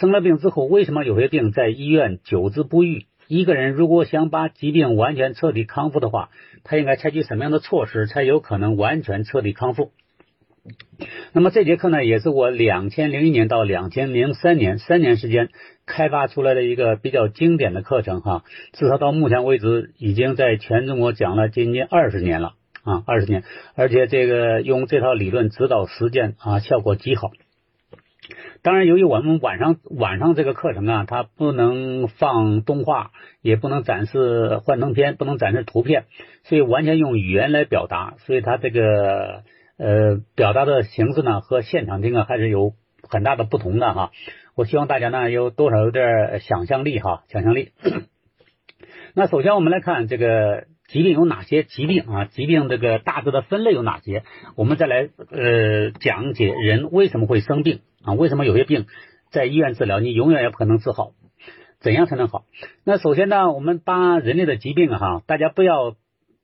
生了病之后，为什么有些病在医院久治不愈？一个人如果想把疾病完全彻底康复的话，他应该采取什么样的措施才有可能完全彻底康复？那么这节课呢，也是我两千零一年到两千零三年三年时间开发出来的一个比较经典的课程哈，至少到目前为止已经在全中国讲了接近二十年了啊，二十年，而且这个用这套理论指导实践啊，效果极好。当然，由于我们晚上晚上这个课程啊，它不能放动画，也不能展示幻灯片，不能展示图片，所以完全用语言来表达，所以它这个。呃，表达的形式呢和现场听啊还是有很大的不同的哈。我希望大家呢有多少有点想象力哈，想象力。那首先我们来看这个疾病有哪些疾病啊？疾病这个大致的分类有哪些？我们再来呃讲解人为什么会生病啊？为什么有些病在医院治疗你永远也不可能治好？怎样才能好？那首先呢，我们把人类的疾病哈，大家不要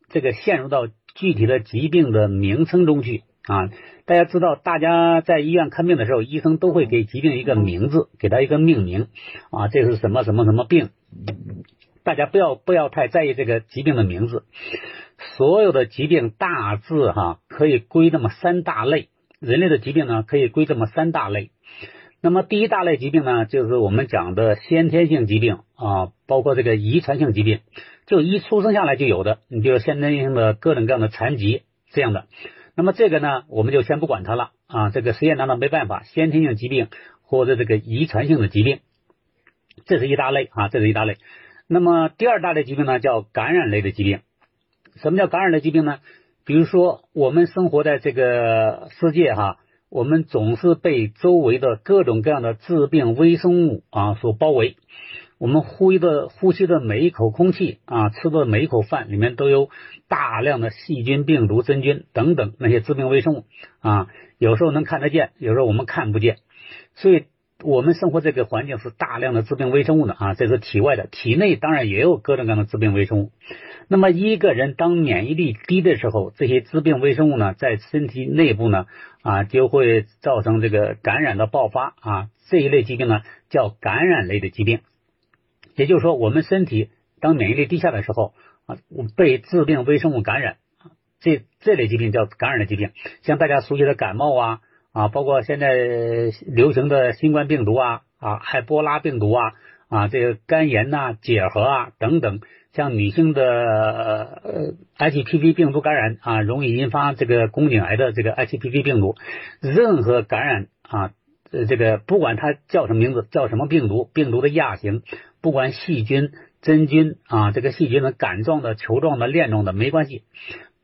这个陷入到。具体的疾病的名称中去啊，大家知道，大家在医院看病的时候，医生都会给疾病一个名字，给他一个命名啊，这是什么什么什么病？大家不要不要太在意这个疾病的名字。所有的疾病大致哈可以归这么三大类，人类的疾病呢可以归这么三大类。那么第一大类疾病呢，就是我们讲的先天性疾病啊，包括这个遗传性疾病。就一出生下来就有的，你比如先天性的各种各样的残疾这样的，那么这个呢，我们就先不管它了啊。这个实验当中没办法，先天性疾病或者这个遗传性的疾病，这是一大类啊，这是一大类。那么第二大类疾病呢，叫感染类的疾病。什么叫感染类疾病呢？比如说我们生活在这个世界哈，我们总是被周围的各种各样的致病微生物啊所包围。我们呼吸的呼吸的每一口空气啊，吃的每一口饭里面都有大量的细菌、病毒、真菌等等那些致病微生物啊，有时候能看得见，有时候我们看不见，所以我们生活这个环境是大量的致病微生物的啊，这是体外的，体内当然也有各种各样的致病微生物。那么一个人当免疫力低的时候，这些致病微生物呢，在身体内部呢啊，就会造成这个感染的爆发啊，这一类疾病呢叫感染类的疾病。也就是说，我们身体当免疫力低下的时候啊，被致病微生物感染，这这类疾病叫感染的疾病。像大家熟悉的感冒啊啊，包括现在流行的新冠病毒啊啊，埃博拉病毒啊啊，这个肝炎呐、结核啊等等，像女性的呃 HPV 病毒感染啊，容易引发这个宫颈癌的这个 HPV 病毒，任何感染啊，这个不管它叫什么名字，叫什么病毒，病毒的亚型。不管细菌、真菌啊，这个细菌的杆状的、球状的、链状的没关系，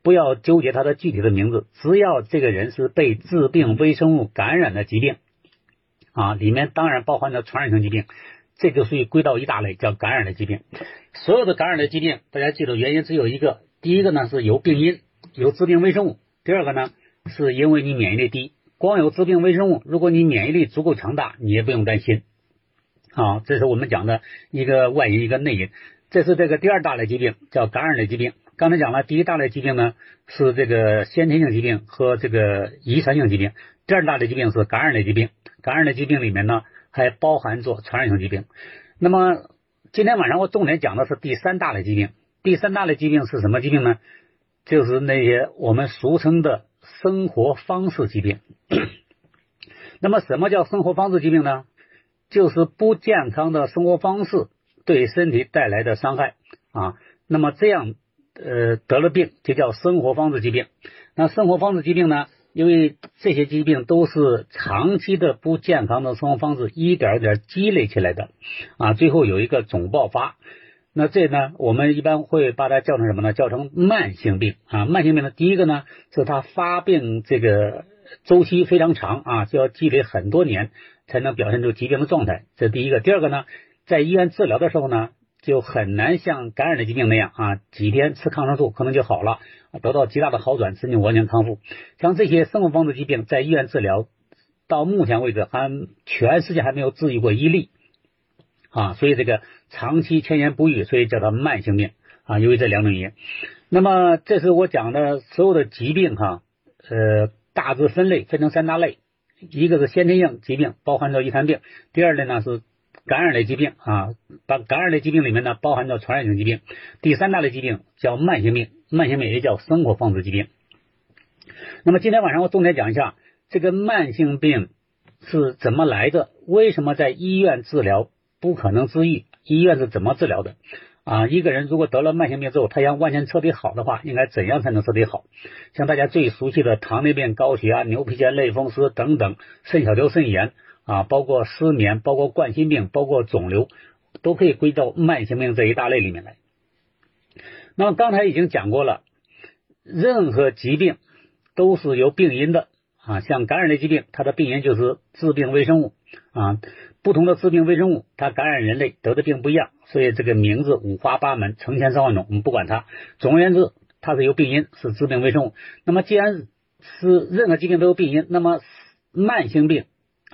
不要纠结它的具体的名字，只要这个人是被致病微生物感染的疾病啊，里面当然包含着传染性疾病，这就属于归到一大类，叫感染的疾病。所有的感染的疾病，大家记住原因只有一个，第一个呢是有病因，有致病微生物；第二个呢是因为你免疫力低，光有致病微生物，如果你免疫力足够强大，你也不用担心。好，这是我们讲的一个外因，一个内因。这是这个第二大类疾病，叫感染类疾病。刚才讲了，第一大类疾病呢是这个先天性疾病和这个遗传性疾病，第二大类疾病是感染类疾病。感染类疾病里面呢还包含着传染性疾病。那么今天晚上我重点讲的是第三大类疾病。第三大类疾病是什么疾病呢？就是那些我们俗称的生活方式疾病。那么什么叫生活方式疾病呢？就是不健康的生活方式对身体带来的伤害啊，那么这样呃得了病就叫生活方式疾病。那生活方式疾病呢，因为这些疾病都是长期的不健康的生活方式一点点积累起来的啊，最后有一个总爆发。那这呢，我们一般会把它叫成什么呢？叫成慢性病啊。慢性病呢，第一个呢是它发病这个周期非常长啊，就要积累很多年。才能表现出疾病的状态，这第一个。第二个呢，在医院治疗的时候呢，就很难像感染的疾病那样啊，几天吃抗生素可能就好了，得到极大的好转，甚至完全康复。像这些生活方式疾病，在医院治疗到目前为止还全世界还没有治愈过一例啊，所以这个长期千年不愈，所以叫它慢性病啊。由于这两种原因，那么这是我讲的所有的疾病哈，呃，大致分类分成三大类。一个是先天性疾病，包含着遗传病；第二类呢是感染类疾病啊，把感染类疾病里面呢包含着传染性疾病；第三大类疾病叫慢性病，慢性病也叫生活方式疾病。那么今天晚上我重点讲一下这个慢性病是怎么来的，为什么在医院治疗不可能治愈，医院是怎么治疗的？啊，一个人如果得了慢性病之后，他想完全彻底好的话，应该怎样才能彻底好？像大家最熟悉的糖尿病、高血压、牛皮癣、类风湿等等，肾小球肾炎啊，包括失眠，包括冠心病，包括肿瘤，都可以归到慢性病这一大类里面来。那么刚才已经讲过了，任何疾病都是有病因的啊，像感染类疾病，它的病因就是致病微生物啊。不同的致病微生物，它感染人类得的病不一样，所以这个名字五花八门，成千上万种，我们不管它。总而言之，它是由病因，是致病微生物。那么，既然是任何疾病都有病因，那么慢性病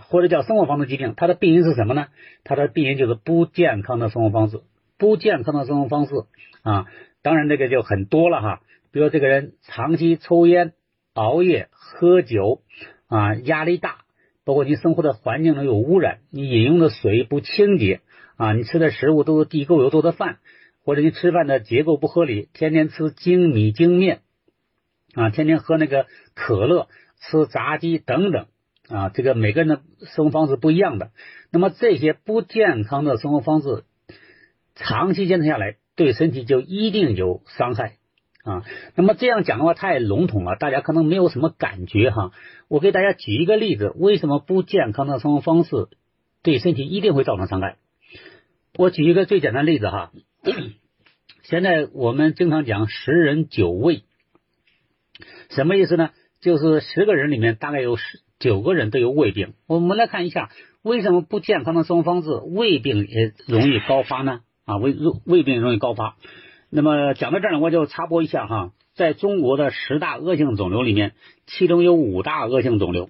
或者叫生活方式疾病，它的病因是什么呢？它的病因就是不健康的生活方式。不健康的生活方式啊，当然这个就很多了哈。比如这个人长期抽烟、熬夜、喝酒啊，压力大。包括你生活的环境中有污染，你饮用的水不清洁啊，你吃的食物都是地沟油做的饭，或者你吃饭的结构不合理，天天吃精米精面啊，天天喝那个可乐，吃炸鸡等等啊，这个每个人的生活方式不一样的，那么这些不健康的生活方式，长期坚持下来，对身体就一定有伤害。啊，那么这样讲的话太笼统了，大家可能没有什么感觉哈。我给大家举一个例子，为什么不健康的生活方式对身体一定会造成伤害？我举一个最简单的例子哈。现在我们经常讲十人九胃，什么意思呢？就是十个人里面大概有十九个人都有胃病。我们来看一下，为什么不健康的生活方式胃病也容易高发呢？啊，胃胃病容易高发。那么讲到这儿呢，我就插播一下哈，在中国的十大恶性肿瘤里面，其中有五大恶性肿瘤，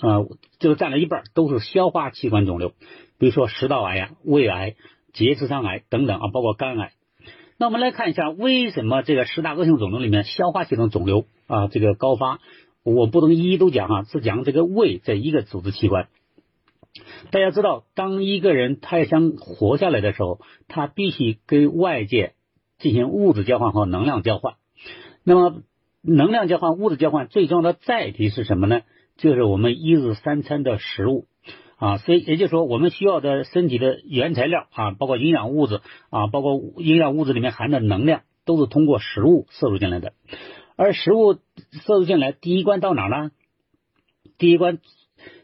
啊，就占了一半，都是消化器官肿瘤，比如说食道癌呀、胃癌、结直肠癌等等啊，包括肝癌。那我们来看一下，为什么这个十大恶性肿瘤里面消化系统肿瘤啊这个高发？我不能一一都讲哈，只讲这个胃这一个组织器官。大家知道，当一个人他想活下来的时候，他必须跟外界。进行物质交换和能量交换，那么能量交换、物质交换最重要的载体是什么呢？就是我们一日三餐的食物啊，所以也就是说，我们需要的身体的原材料啊，包括营养物质啊，包括营养物质里面含的能量，都是通过食物摄入进来的。而食物摄入进来，第一关到哪呢？第一关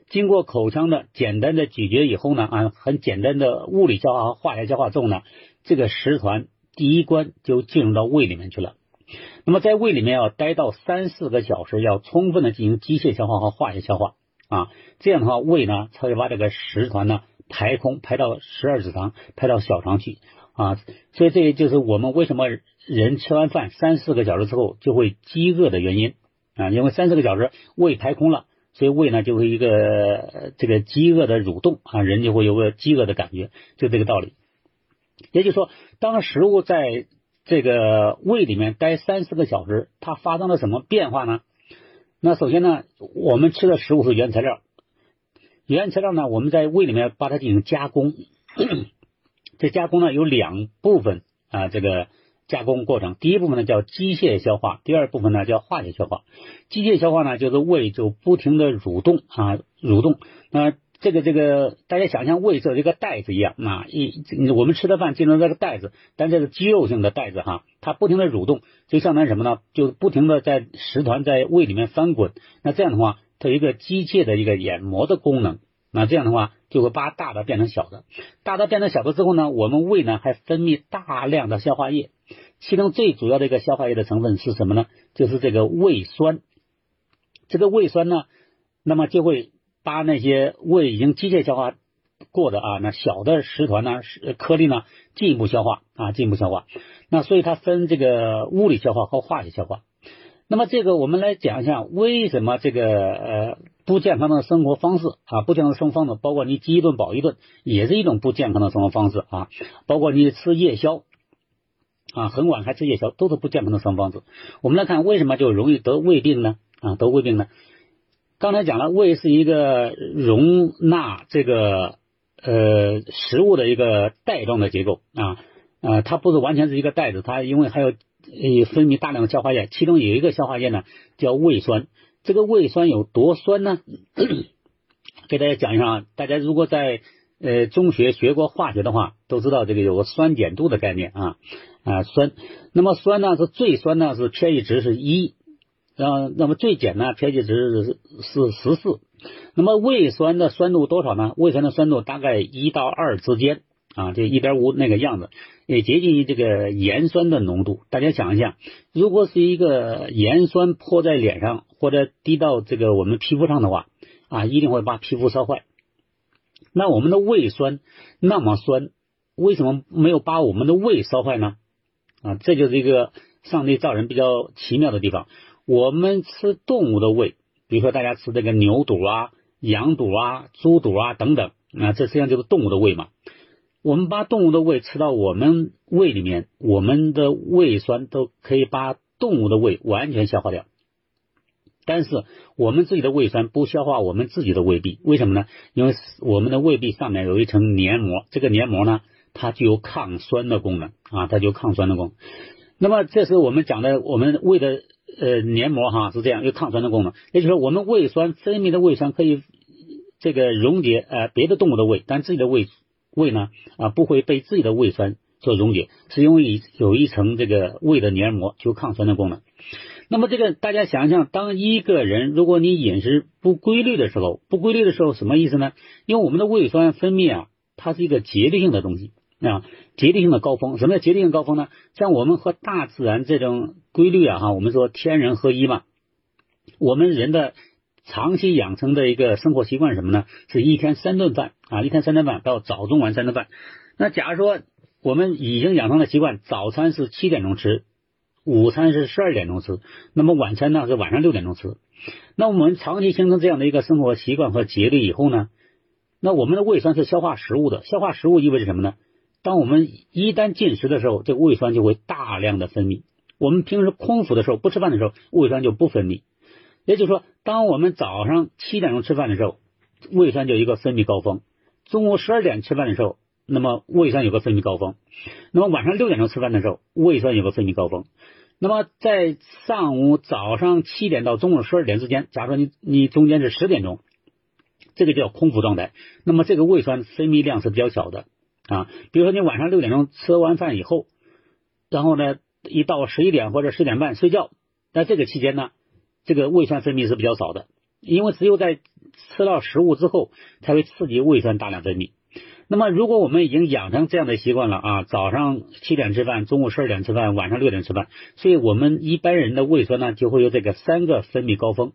经过口腔的简单的咀嚼以后呢，啊，很简单的物理消化和化学消化之后呢，这个食团。第一关就进入到胃里面去了，那么在胃里面要待到三四个小时，要充分的进行机械消化和化学消化啊，这样的话胃呢才会把这个食团呢排空，排到十二指肠，排到小肠去啊，所以这也就是我们为什么人吃完饭三四个小时之后就会饥饿的原因啊，因为三四个小时胃排空了，所以胃呢就会一个这个饥饿的蠕动啊，人就会有个饥饿的感觉，就这个道理。也就是说，当食物在这个胃里面待三四个小时，它发生了什么变化呢？那首先呢，我们吃的食物是原材料，原材料呢，我们在胃里面把它进行加工。这加工呢有两部分啊，这个加工过程，第一部分呢叫机械消化，第二部分呢叫化学消化。机械消化呢，就是胃就不停的蠕动啊，蠕动那。这个这个，大家想象胃是一个袋子一样啊，一我们吃的饭进入这个袋子，但这是肌肉性的袋子哈，它不停的蠕动，就相当于什么呢？就不停的在食团在胃里面翻滚。那这样的话，它有一个机械的一个研磨的功能。那这样的话，就会把大的变成小的，大的变成小的之后呢，我们胃呢还分泌大量的消化液，其中最主要的一个消化液的成分是什么呢？就是这个胃酸。这个胃酸呢，那么就会。把那些胃已经机械消化过的啊，那小的食团呢，颗粒呢，进一步消化啊，进一步消化。那所以它分这个物理消化和化学消化。那么这个我们来讲一下，为什么这个呃不健康的生活方式啊，不健康的生活方式，包括你饥一顿饱一顿，也是一种不健康的生活方式啊。包括你吃夜宵啊，很晚还吃夜宵，都是不健康的生活方式。我们来看为什么就容易得胃病呢？啊，得胃病呢？刚才讲了，胃是一个容纳这个呃食物的一个袋状的结构啊，呃，它不是完全是一个袋子，它因为还有呃分泌大量的消化液，其中有一个消化液呢叫胃酸。这个胃酸有多酸呢？给大家讲一下啊，大家如果在呃中学学过化学的话，都知道这个有个酸碱度的概念啊啊酸。那么酸呢是最酸呢是 pH 值是一。后，那么最碱呢？pH 值是是十四。那么胃酸的酸度多少呢？胃酸的酸度大概一到二之间啊，就一点五那个样子，也接近于这个盐酸的浓度。大家想一下，如果是一个盐酸泼在脸上或者滴到这个我们皮肤上的话啊，一定会把皮肤烧坏。那我们的胃酸那么酸，为什么没有把我们的胃烧坏呢？啊，这就是一个上帝造人比较奇妙的地方。我们吃动物的胃，比如说大家吃这个牛肚啊、羊肚啊、猪肚啊等等啊，这实际上就是动物的胃嘛。我们把动物的胃吃到我们胃里面，我们的胃酸都可以把动物的胃完全消化掉。但是我们自己的胃酸不消化我们自己的胃壁，为什么呢？因为我们的胃壁上面有一层黏膜，这个黏膜呢，它具有抗酸的功能啊，它具有抗酸的功能。那么这是我们讲的我们胃的。呃，黏膜哈是这样，有抗酸的功能。也就是说，我们胃酸分泌的胃酸可以这个溶解呃别的动物的胃，但自己的胃胃呢啊不会被自己的胃酸所溶解，是因为有一层这个胃的黏膜有抗酸的功能。那么这个大家想想，当一个人如果你饮食不规律的时候，不规律的时候什么意思呢？因为我们的胃酸分泌啊，它是一个节律性的东西。啊，节律性的高峰，什么叫节律性高峰呢？像我们和大自然这种规律啊，哈，我们说天人合一嘛。我们人的长期养成的一个生活习惯是什么呢？是一天三顿饭啊，一天三顿饭到早中晚三顿饭。那假如说我们已经养成了习惯，早餐是七点钟吃，午餐是十二点钟吃，那么晚餐呢是晚上六点钟吃。那我们长期形成这样的一个生活习惯和节律以后呢，那我们的胃酸是消化食物的，消化食物意味着什么呢？当我们一旦进食的时候，这个胃酸就会大量的分泌。我们平时空腹的时候，不吃饭的时候，胃酸就不分泌。也就是说，当我们早上七点钟吃饭的时候，胃酸就一个分泌高峰；中午十二点吃饭的时候，那么胃酸有个分泌高峰；那么晚上六点钟吃饭的时候，胃酸有个分泌高峰。那么在上午早上七点到中午十二点之间，假如说你你中间是十点钟，这个叫空腹状态，那么这个胃酸分泌量是比较小的。啊，比如说你晚上六点钟吃完饭以后，然后呢，一到十一点或者十点半睡觉，那这个期间呢，这个胃酸分泌是比较少的，因为只有在吃到食物之后，才会刺激胃酸大量分泌。那么如果我们已经养成这样的习惯了啊，早上七点吃饭，中午十二点吃饭，晚上六点吃饭，所以我们一般人的胃酸呢就会有这个三个分泌高峰。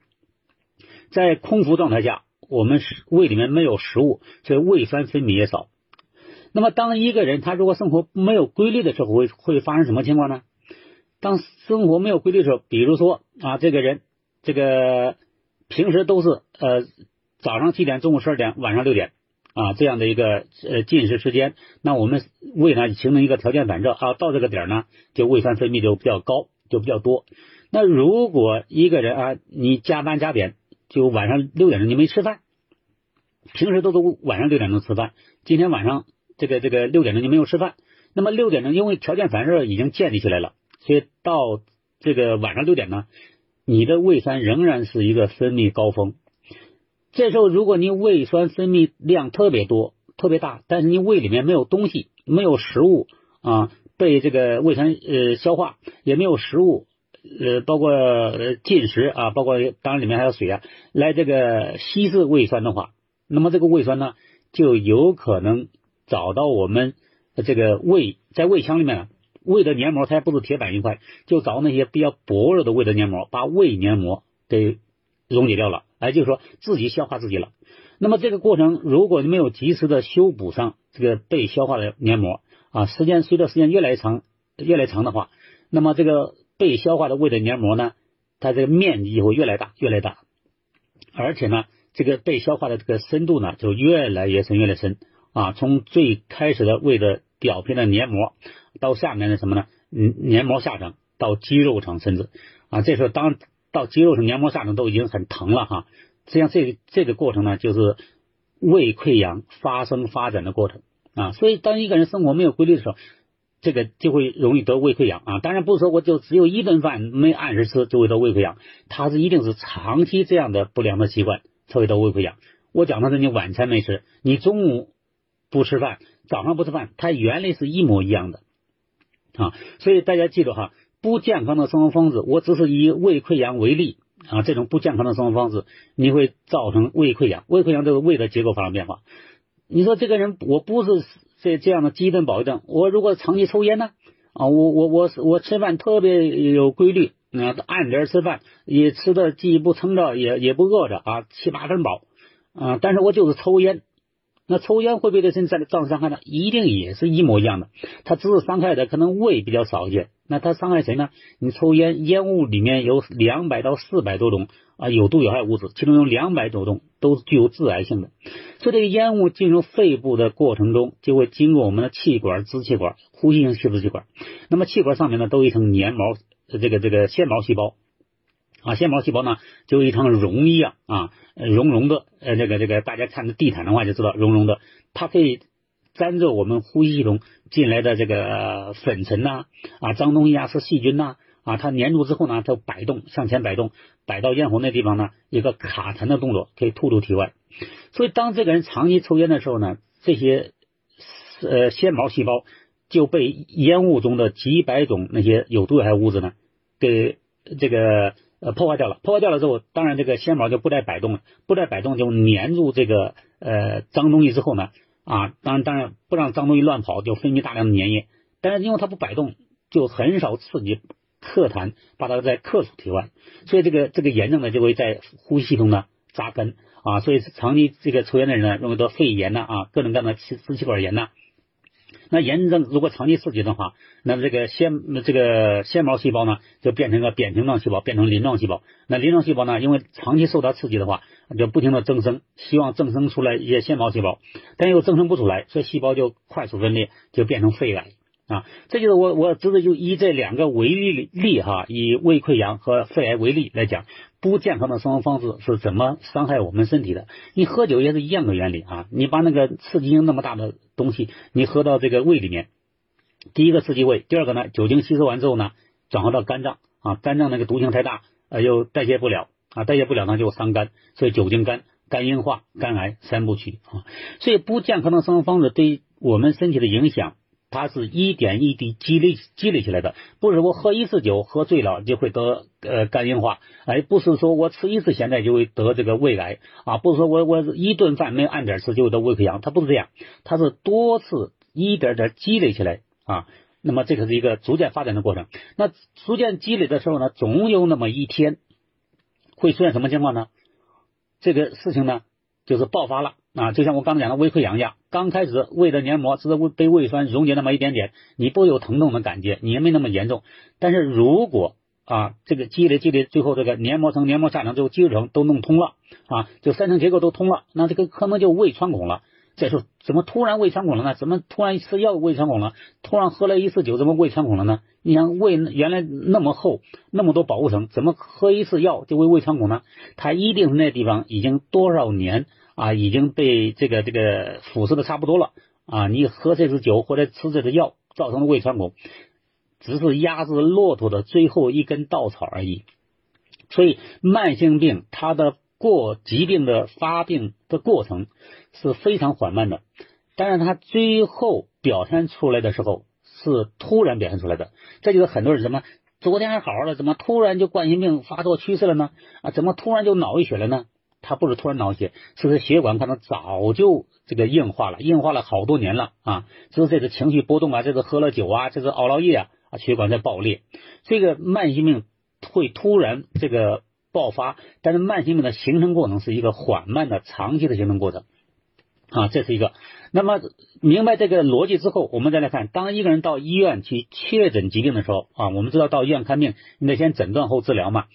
在空腹状态下，我们胃里面没有食物，所以胃酸分泌也少。那么，当一个人他如果生活没有规律的时候，会会发生什么情况呢？当生活没有规律的时候，比如说啊，这个人这个平时都是呃早上七点、中午十二点、晚上六点啊这样的一个呃进食时间，那我们胃呢形成一个条件反射啊，到这个点呢就胃酸分泌就比较高，就比较多。那如果一个人啊，你加班加点，就晚上六点钟你没吃饭，平时都是晚上六点钟吃饭，今天晚上。这个这个六点钟你没有吃饭，那么六点钟因为条件反射已经建立起来了，所以到这个晚上六点呢，你的胃酸仍然是一个分泌高峰。这时候如果你胃酸分泌量特别多、特别大，但是你胃里面没有东西、没有食物啊被这个胃酸呃消化，也没有食物呃包括进食啊，包括当然里面还有水啊来这个稀释胃酸的话，那么这个胃酸呢就有可能。找到我们这个胃在胃腔里面，胃的黏膜它也不是铁板一块，就找那些比较薄弱的胃的黏膜，把胃黏膜给溶解掉了，哎，就是说自己消化自己了。那么这个过程，如果你没有及时的修补上这个被消化的黏膜啊，时间随着时间越来越长，越来越长的话，那么这个被消化的胃的黏膜呢，它这个面积会越来越大，越来越大，而且呢，这个被消化的这个深度呢，就越来越深，越来越深。啊，从最开始的胃的表皮的黏膜，到下面的什么呢？嗯，黏膜下层到肌肉层，甚至啊，这时候当到肌肉层、黏膜下层都已经很疼了哈。实际上这个这个过程呢，就是胃溃疡发生发展的过程啊。所以当一个人生活没有规律的时候，这个就会容易得胃溃疡啊。当然不是说我就只有一顿饭没按时吃就会得胃溃疡，它是一定是长期这样的不良的习惯才会得胃溃疡。我讲的是你晚餐没吃，你中午不吃饭，早上不吃饭，它原理是一模一样的啊。所以大家记住哈，不健康的生活方式，我只是以胃溃疡为例啊。这种不健康的生活方式，你会造成胃溃疡。胃溃疡就是胃的结构发生变化。你说这个人，我不是这这样的饥一顿饱一顿，我如果长期抽烟呢啊，我我我我吃饭特别有规律，啊，按点吃饭，也吃的既不撑着，也也不饿着啊，七八分饱。啊，但是我就是抽烟，那抽烟会不会对身体造成伤害呢？一定也是一模一样的，它只是伤害的可能胃比较少一些。那它伤害谁呢？你抽烟，烟雾里面有两百到四百多种啊有毒有害物质，其中有两百多种都是具有致癌性的。所以这个烟雾进入肺部的过程中，就会经过我们的气管、支气管、呼吸性稀支气管。那么气管上面呢，都有一层黏毛，这个这个纤毛细胞。啊，纤毛细胞呢，就一层绒一样啊，绒绒的，呃，这个这个，大家看着地毯的话就知道，绒绒的，它可以粘着我们呼吸系统进来的这个粉尘呐，啊，脏东西啊，是细菌呐，啊，它粘住之后呢，它摆动，向前摆动，摆到咽喉那地方呢，一个卡痰的动作，可以吐出体外。所以，当这个人长期抽烟的时候呢，这些呃纤毛细胞就被烟雾中的几百种那些有毒有害物质呢，给这个。呃，破坏掉了，破坏掉了之后，当然这个纤毛就不再摆动了，不再摆动就粘住这个呃脏东西之后呢，啊，当然当然不让脏东西乱跑，就分泌大量的粘液，但是因为它不摆动，就很少刺激咳痰，把它再咳出体外，所以这个这个炎症呢就会在呼吸系统呢扎根。啊，所以长期这个抽烟的人呢容易得肺炎呐啊，各种各样的气支气管炎呐。那炎症如果长期刺激的话，那么这个纤这个纤毛细胞呢，就变成个扁平状细胞，变成鳞状细胞。那鳞状细胞呢，因为长期受到刺激的话，就不停的增生，希望增生出来一些纤毛细胞，但又增生不出来，所以细胞就快速分裂，就变成肺癌啊。这就是我我只是就以这两个为例例哈，以胃溃疡和肺癌为例来讲。不健康的生活方式是怎么伤害我们身体的？你喝酒也是一样的原理啊！你把那个刺激性那么大的东西，你喝到这个胃里面，第一个刺激胃，第二个呢，酒精吸收完之后呢，转化到肝脏啊，肝脏那个毒性太大，呃，又代谢不了啊，代谢不了呢就伤肝，所以酒精肝、肝硬化、肝癌三部曲啊。所以不健康的生活方式对我们身体的影响。它是一点一滴积累积累起来的，不是我喝一次酒喝醉了就会得呃肝硬化，哎，不是说我吃一次咸菜就会得这个胃癌。啊，不是说我我一顿饭没有按点吃就会得胃溃疡，它不是这样，它是多次一点点积累起来。啊，那么这个是一个逐渐发展的过程，那逐渐积累的时候呢，总有那么一天会出现什么情况呢？这个事情呢就是爆发了。啊，就像我刚才讲的胃溃疡一样，刚开始胃的黏膜只是胃被胃酸溶解那么一点点，你不会有疼痛的感觉，你也没那么严重。但是如果啊，这个积累积累，最后这个黏膜层、黏膜下层、最后肌肉层都弄通了啊，就三层结构都通了，那这个可能就胃穿孔了。这时候怎么突然胃穿孔了呢？怎么突然吃药胃穿孔了？突然喝了一次酒怎么胃穿孔了呢？你想胃原来那么厚，那么多保护层，怎么喝一次药就会胃穿孔呢？它一定是那地方已经多少年。啊，已经被这个这个腐蚀的差不多了啊！你喝这支酒或者吃这支药造成的胃穿孔，只是压制骆驼的最后一根稻草而已。所以慢性病它的过疾病的发病的过程是非常缓慢的，但是它最后表现出来的时候是突然表现出来的。这就是很多人什么昨天还好好的，怎么突然就冠心病发作去世了呢？啊，怎么突然就脑溢血了呢？它不是突然脑血，是这血管可能早就这个硬化了，硬化了好多年了啊！就是这个情绪波动啊，这个喝了酒啊，这个熬了夜啊，啊，血管在爆裂。这个慢性病会突然这个爆发，但是慢性病的形成过程是一个缓慢的、长期的形成过程啊，这是一个。那么明白这个逻辑之后，我们再来看，当一个人到医院去确诊疾病的时候啊，我们知道到医院看病，你得先诊断后治疗嘛。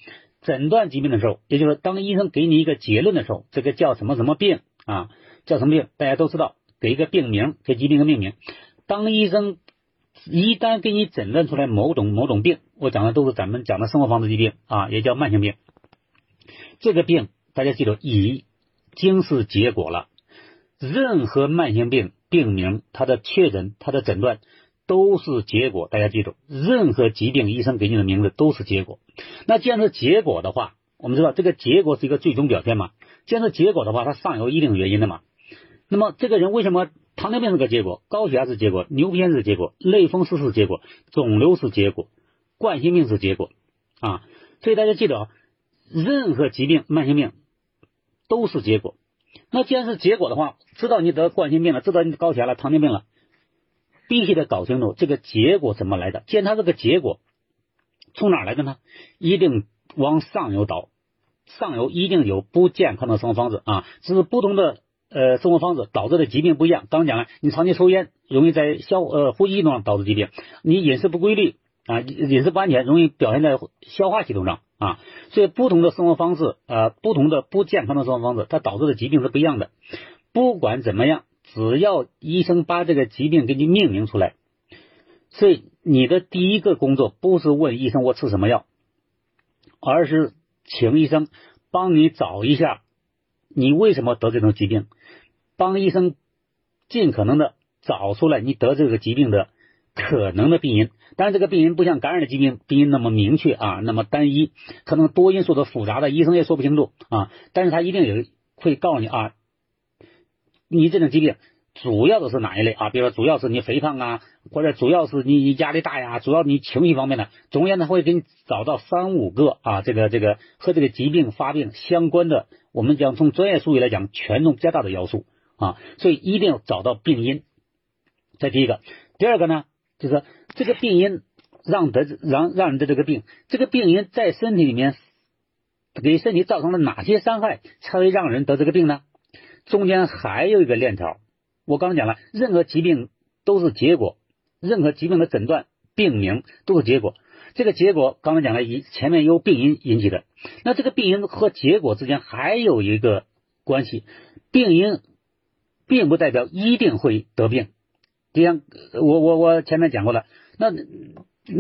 诊断疾病的时候，也就是当医生给你一个结论的时候，这个叫什么什么病啊？叫什么病？大家都知道，给一个病名，给疾病一个命名。当医生一旦给你诊断出来某种某种病，我讲的都是咱们讲的生活方式疾病啊，也叫慢性病。这个病大家记住，已经是结果了。任何慢性病病名，它的确诊、它的诊断都是结果。大家记住，任何疾病医生给你的名字都是结果。那既然是结果的话，我们知道这个结果是一个最终表现嘛？既然是结果的话，它上有一定原因的嘛。那么这个人为什么糖尿病是个结果，高血压是结果，牛皮癣是结果，类风湿是结果，肿瘤是结果，冠心病是结果啊？所以大家记得啊，任何疾病、慢性病都是结果。那既然是结果的话，知道你得冠心病了，知道你高血压了、糖尿病了，必须得搞清楚这个结果怎么来的。既然它这个结果从哪来的呢？一定往上游倒，上游一定有不健康的生活方式啊，只是不同的呃生活方式导致的疾病不一样。刚讲了，你长期抽烟容易在消呃呼吸系统上导致疾病，你饮食不规律啊，饮食不安全容易表现在消化系统上。啊，所以不同的生活方式，呃，不同的不健康的生活方式，它导致的疾病是不一样的。不管怎么样，只要医生把这个疾病给你命名出来，所以你的第一个工作不是问医生我吃什么药，而是请医生帮你找一下你为什么得这种疾病，帮医生尽可能的找出来你得这个疾病的。可能的病因，但是这个病因不像感染的疾病病因那么明确啊，那么单一，可能多因素的复杂的，医生也说不清楚啊。但是他一定有会告诉你啊，你这种疾病主要的是哪一类啊？比如说主要是你肥胖啊，或者主要是你你压力大呀，主要你情绪方面的，总而言之会给你找到三五个啊，这个这个和这个疾病发病相关的，我们讲从专业术语来讲权重比较大的要素啊，所以一定要找到病因。这第一个，第二个呢？就是这个病因让得让让人得这个病，这个病因在身体里面给身体造成了哪些伤害，才会让人得这个病呢？中间还有一个链条，我刚刚讲了，任何疾病都是结果，任何疾病的诊断病名都是结果。这个结果刚刚讲了，以前面由病因引起的，那这个病因和结果之间还有一个关系，病因并不代表一定会得病。就像我我我前面讲过了，那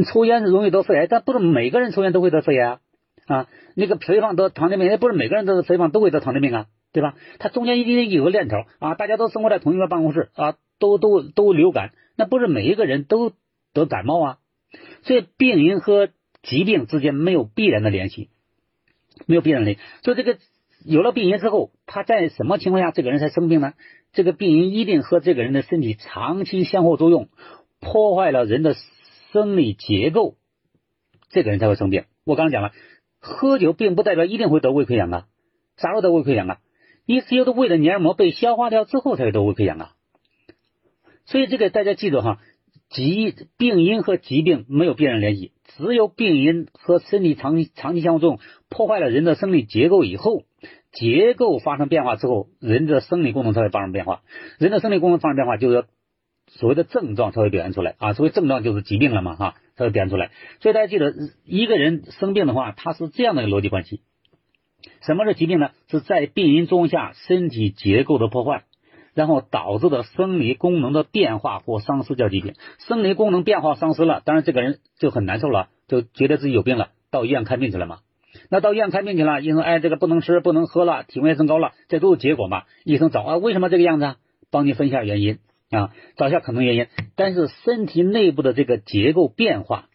抽烟是容易得肺癌，但不是每个人抽烟都会得肺癌啊。那个肥胖得糖尿病，也不是每个人都是肥胖都会得糖尿病啊，对吧？它中间一定有个链条啊，大家都生活在同一个办公室啊，都都都流感，那不是每一个人都得感冒啊。所以病因和疾病之间没有必然的联系，没有必然联系。所以这个有了病因之后，他在什么情况下这个人才生病呢？这个病因一定和这个人的身体长期相互作用，破坏了人的生理结构，这个人才会生病。我刚讲了，喝酒并不代表一定会得胃溃疡啊，啥时候得胃溃疡啊？E C U 的胃的黏膜被消化掉之后才会得胃溃疡啊。所以这个大家记住哈，疾病因和疾病没有必然联系，只有病因和身体长期长期相互作用，破坏了人的生理结构以后。结构发生变化之后，人的生理功能才会发生变化。人的生理功能发生变化，就是所谓的症状才会表现出来啊。所谓症状就是疾病了嘛，哈，才会表现出来。所以大家记得，一个人生病的话，他是这样的一个逻辑关系：什么是疾病呢？是在病因作用下身体结构的破坏，然后导致的生理功能的变化或丧失叫疾病。生理功能变化丧失了，当然这个人就很难受了，就觉得自己有病了，到医院看病去了嘛。那到医院看病去了，医生哎，这个不能吃不能喝了，体温也升高了，这都是结果嘛？医生找啊，为什么这个样子啊？帮你分一下原因啊，找一下可能原因。但是身体内部的这个结构变化，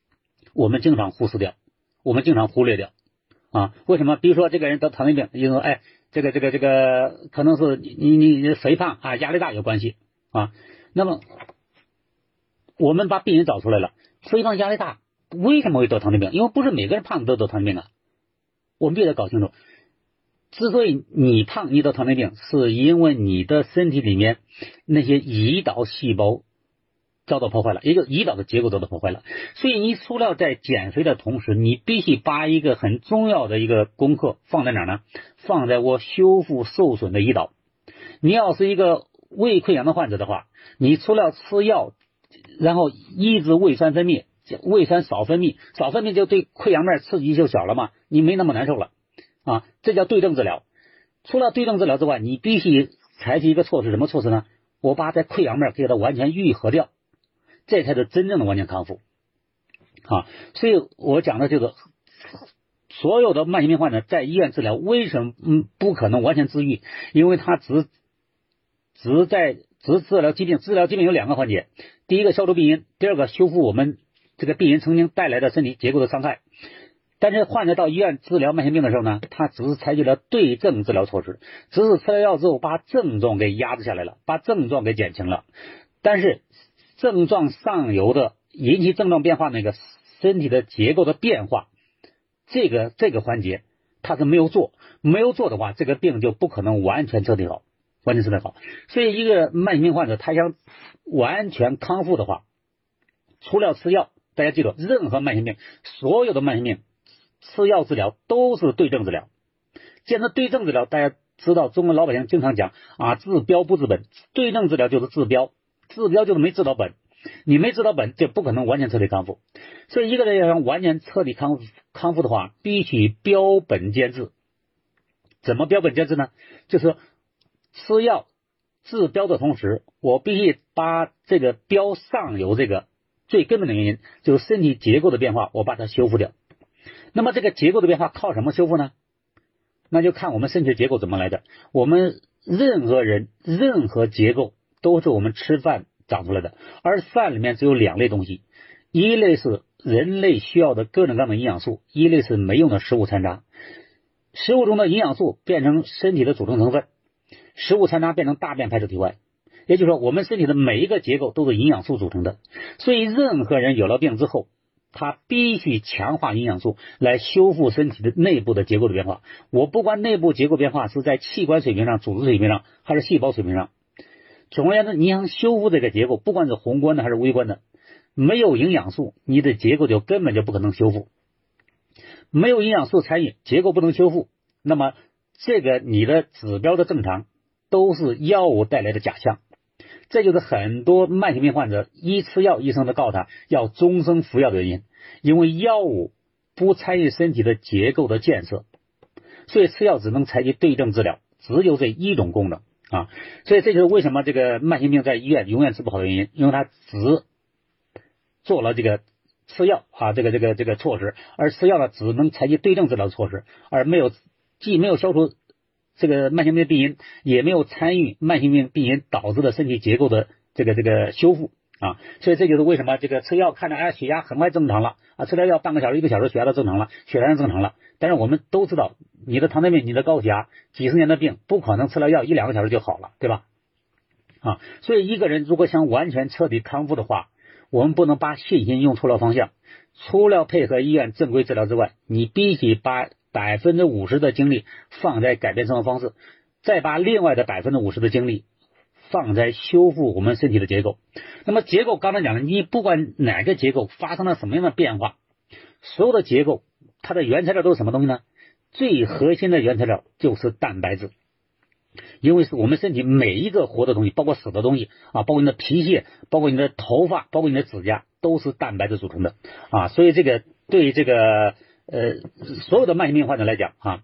我们经常忽视掉，我们经常忽略掉啊。为什么？比如说这个人得糖尿病，就说哎，这个这个这个可能是你你你肥胖啊，压力大有关系啊。那么我们把病因找出来了，肥胖压力大。为什么会得糖尿病？因为不是每个人胖都得糖尿病啊。我们必须得搞清楚，之所以你胖，你得糖尿病，是因为你的身体里面那些胰岛细胞遭到破坏了，也就胰岛的结构遭到破坏了。所以你除了在减肥的同时，你必须把一个很重要的一个功课放在哪呢？放在我修复受损的胰岛。你要是一个胃溃疡的患者的话，你除了吃药，然后抑制胃酸分泌。胃酸少分泌，少分泌就对溃疡面刺激就小了嘛，你没那么难受了啊，这叫对症治疗。除了对症治疗之外，你必须采取一个措施，什么措施呢？我把这溃疡面给它完全愈合掉，这才是真正的完全康复啊。所以我讲的这个所有的慢性病患者在医院治疗，为什么嗯不可能完全治愈？因为他只只在只治疗疾病，治疗疾病有两个环节：第一个消除病因，第二个修复我们这个病因曾经带来的身体结构的伤害。但是患者到医院治疗慢性病的时候呢，他只是采取了对症治疗措施，只是吃了药之后把症状给压制下来了，把症状给减轻了。但是症状上游的引起症状变化那个身体的结构的变化，这个这个环节他是没有做，没有做的话，这个病就不可能完全彻底好，完全彻底好。所以一个慢性病患者他想完全康复的话，除了吃药，大家记住，任何慢性病，所有的慢性病。吃药治疗都是对症治疗，既然对症治疗，大家知道中国老百姓经常讲啊，治标不治本，对症治疗就是治标，治标就是没治到本，你没治到本，就不可能完全彻底康复。所以一个人要想完全彻底康复康复的话，必须标本兼治。怎么标本兼治呢？就是吃药治标的同时，我必须把这个标上游这个最根本的原因，就是身体结构的变化，我把它修复掉。那么这个结构的变化靠什么修复呢？那就看我们身体结构怎么来的。我们任何人任何结构都是我们吃饭长出来的，而饭里面只有两类东西，一类是人类需要的各种各样的营养素，一类是没用的食物残渣。食物中的营养素变成身体的组成成分，食物残渣变成大便排出体外。也就是说，我们身体的每一个结构都是营养素组成的。所以，任何人有了病之后，他必须强化营养素来修复身体的内部的结构的变化。我不管内部结构变化是在器官水平上、组织水平上，还是细胞水平上。总而言之，你想修复这个结构，不管是宏观的还是微观的，没有营养素，你的结构就根本就不可能修复。没有营养素参与，结构不能修复。那么，这个你的指标的正常，都是药物带来的假象。这就是很多慢性病患者一吃药，医生都告诉他要终生服药的原因，因为药物不参与身体的结构的建设，所以吃药只能采取对症治疗，只有这一种功能啊。所以这就是为什么这个慢性病在医院永远治不好的原因，因为他只做了这个吃药啊，这个这个这个措施，而吃药呢只能采取对症治疗的措施，而没有既没有消除。这个慢性病的病因也没有参与慢性病病因导致的身体结构的这个这个修复啊，所以这就是为什么这个吃药看着哎血压很快正常了啊，吃了药半个小时一个小时血压都正常了，血糖正常了。但是我们都知道，你的糖尿病、你的高血压，几十年的病不可能吃了药一两个小时就好了，对吧？啊，所以一个人如果想完全彻底康复的话，我们不能把信心用错了方向。除了配合医院正规治疗之外，你必须把。百分之五十的精力放在改变生活方式，再把另外的百分之五十的精力放在修复我们身体的结构。那么结构刚才讲了，你不管哪个结构发生了什么样的变化，所有的结构它的原材料都是什么东西呢？最核心的原材料就是蛋白质，因为是我们身体每一个活的东西，包括死的东西啊，包括你的皮屑，包括你的头发，包括你的指甲，都是蛋白质组成的啊。所以这个对这个。呃，所有的慢性病患者来讲啊，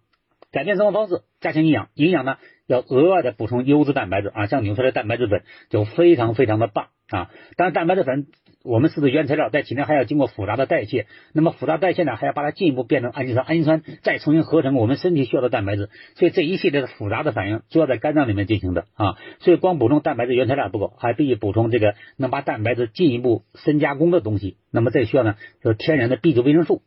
改变生活方式，加强营养，营养呢要额外的补充优质蛋白质啊，像纽崔莱蛋白质粉就非常非常的棒啊。当然，蛋白质粉我们是的原材料，在体内还要经过复杂的代谢，那么复杂代谢呢，还要把它进一步变成氨基酸，氨基酸再重新合成我们身体需要的蛋白质，所以这一系列的复杂的反应主要在肝脏里面进行的啊。所以光补充蛋白质原材料不够，还必须补充这个能把蛋白质进一步深加工的东西。那么这需要呢，就是天然的 B 族维生素。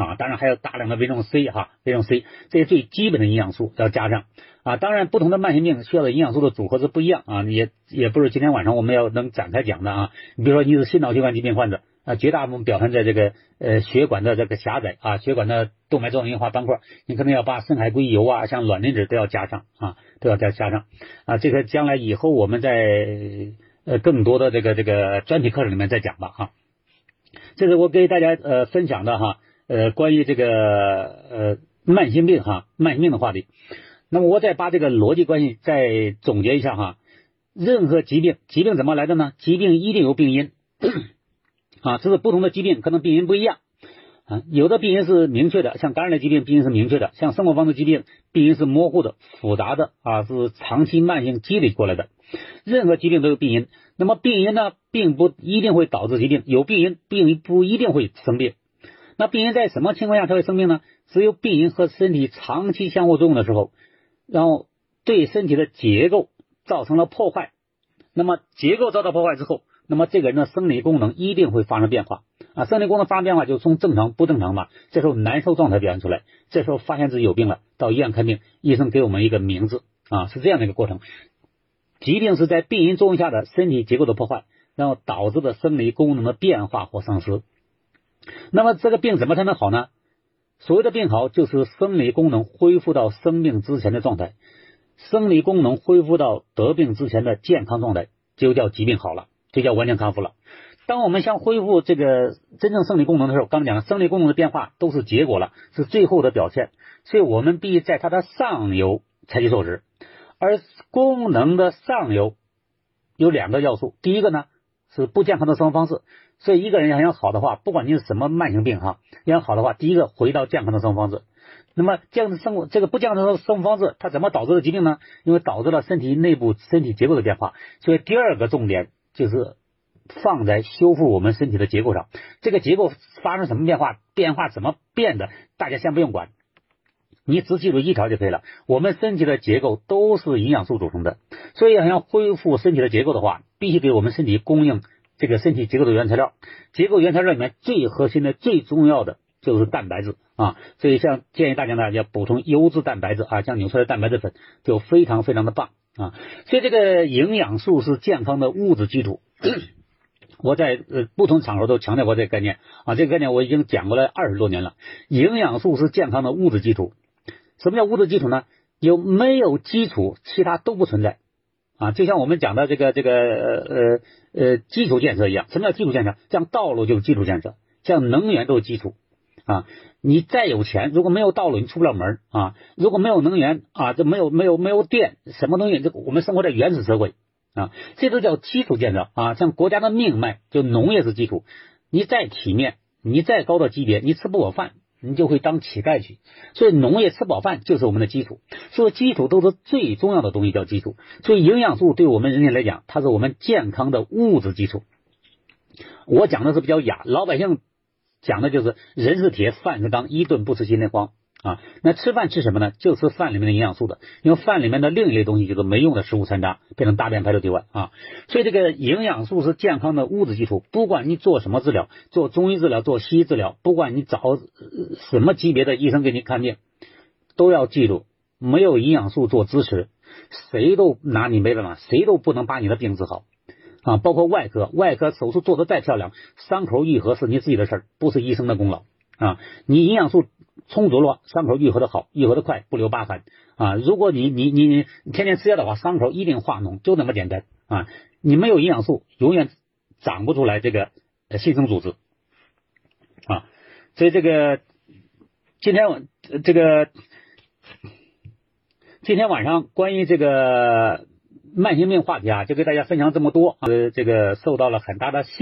啊，当然还有大量的维生素 C 哈，维生素 C 这些最基本的营养素要加上啊。当然，不同的慢性病需要的营养素的组合是不一样啊，也也不是今天晚上我们要能展开讲的啊。你比如说你是心脑血管疾病患者啊，绝大部分表现在这个呃血管的这个狭窄啊，血管的动脉粥样硬化斑块，你可能要把深海硅油啊，像卵磷脂都要加上啊，都要再加上啊。这个将来以后我们在呃更多的这个这个专题课程里面再讲吧哈。这是我给大家呃分享的哈。呃，关于这个呃慢性病哈，慢性病的话题，那么我再把这个逻辑关系再总结一下哈。任何疾病，疾病怎么来的呢？疾病一定有病因啊，这是不同的疾病可能病因不一样啊。有的病因是明确的，像感染的疾病病因是明确的，像生活方式疾病病因是模糊的、复杂的啊，是长期慢性积累过来的。任何疾病都有病因，那么病因呢，并不一定会导致疾病，有病因并不一定会生病。那病因在什么情况下才会生病呢？只有病因和身体长期相互作用的时候，然后对身体的结构造成了破坏。那么结构遭到破坏之后，那么这个人的生理功能一定会发生变化啊，生理功能发生变化就从正常不正常嘛，这时候难受状态表现出来，这时候发现自己有病了，到医院看病，医生给我们一个名字啊，是这样的一个过程。疾病是在病因作用下的身体结构的破坏，然后导致的生理功能的变化或丧失。那么这个病怎么才能好呢？所谓的病好，就是生理功能恢复到生病之前的状态，生理功能恢复到得病之前的健康状态，就叫疾病好了。就叫完全康复了。当我们想恢复这个真正生理功能的时候，刚讲了，生理功能的变化都是结果了，是最后的表现，所以我们必须在它的上游采取措施。而功能的上游有两个要素，第一个呢是不健康的生活方式。所以一个人要想好的话，不管你是什么慢性病哈，要想好的话，第一个回到健康的生活方式。那么这样的生活，这个不健康的生活方式，它怎么导致的疾病呢？因为导致了身体内部身体结构的变化。所以第二个重点。就是放在修复我们身体的结构上，这个结构发生什么变化，变化怎么变的，大家先不用管，你只记住一条就可以了。我们身体的结构都是营养素组成的，所以想恢复身体的结构的话，必须给我们身体供应这个身体结构的原材料。结构原材料里面最核心的、最重要的就是蛋白质啊，所以像建议大家呢要补充优质蛋白质啊，像纽崔莱蛋白质粉就非常非常的棒。啊，所以这个营养素是健康的物质基础。我在呃不同场合都强调过这个概念啊，这个概念我已经讲过了二十多年了。营养素是健康的物质基础。什么叫物质基础呢？有没有基础，其他都不存在啊。就像我们讲的这个这个呃呃呃基础建设一样。什么叫基础建设？像道路就是基础建设，像能源都是基础。啊，你再有钱，如果没有道路，你出不了门啊；如果没有能源啊，就没有没有没有电，什么东西？这我们生活在原始社会啊，这都叫基础建设啊。像国家的命脉，就农业是基础。你再体面，你再高的级别，你吃不饱饭，你就会当乞丐去。所以农业吃饱饭就是我们的基础。所以基础都是最重要的东西，叫基础。所以营养素对我们人体来讲，它是我们健康的物质基础。我讲的是比较雅，老百姓。讲的就是人是铁，饭是钢，一顿不吃心里慌啊。那吃饭吃什么呢？就吃饭里面的营养素的，因为饭里面的另一类东西就是没用的食物残渣，变成大便排出体外啊。所以这个营养素是健康的物质基础。不管你做什么治疗，做中医治疗，做西医治疗，不管你找什么级别的医生给你看病，都要记住，没有营养素做支持，谁都拿你没办法，谁都不能把你的病治好。啊，包括外科，外科手术做的再漂亮，伤口愈合是你自己的事儿，不是医生的功劳啊。你营养素充足了，伤口愈合的好，愈合的快，不留疤痕啊。如果你你你你天天吃药的话，伤口一定化脓，就那么简单啊。你没有营养素，永远长不出来这个新生组织啊。所以这个今天我这个今天晚上关于这个。慢性病话题啊，就给大家分享这么多，呃，这个受到了很大的限。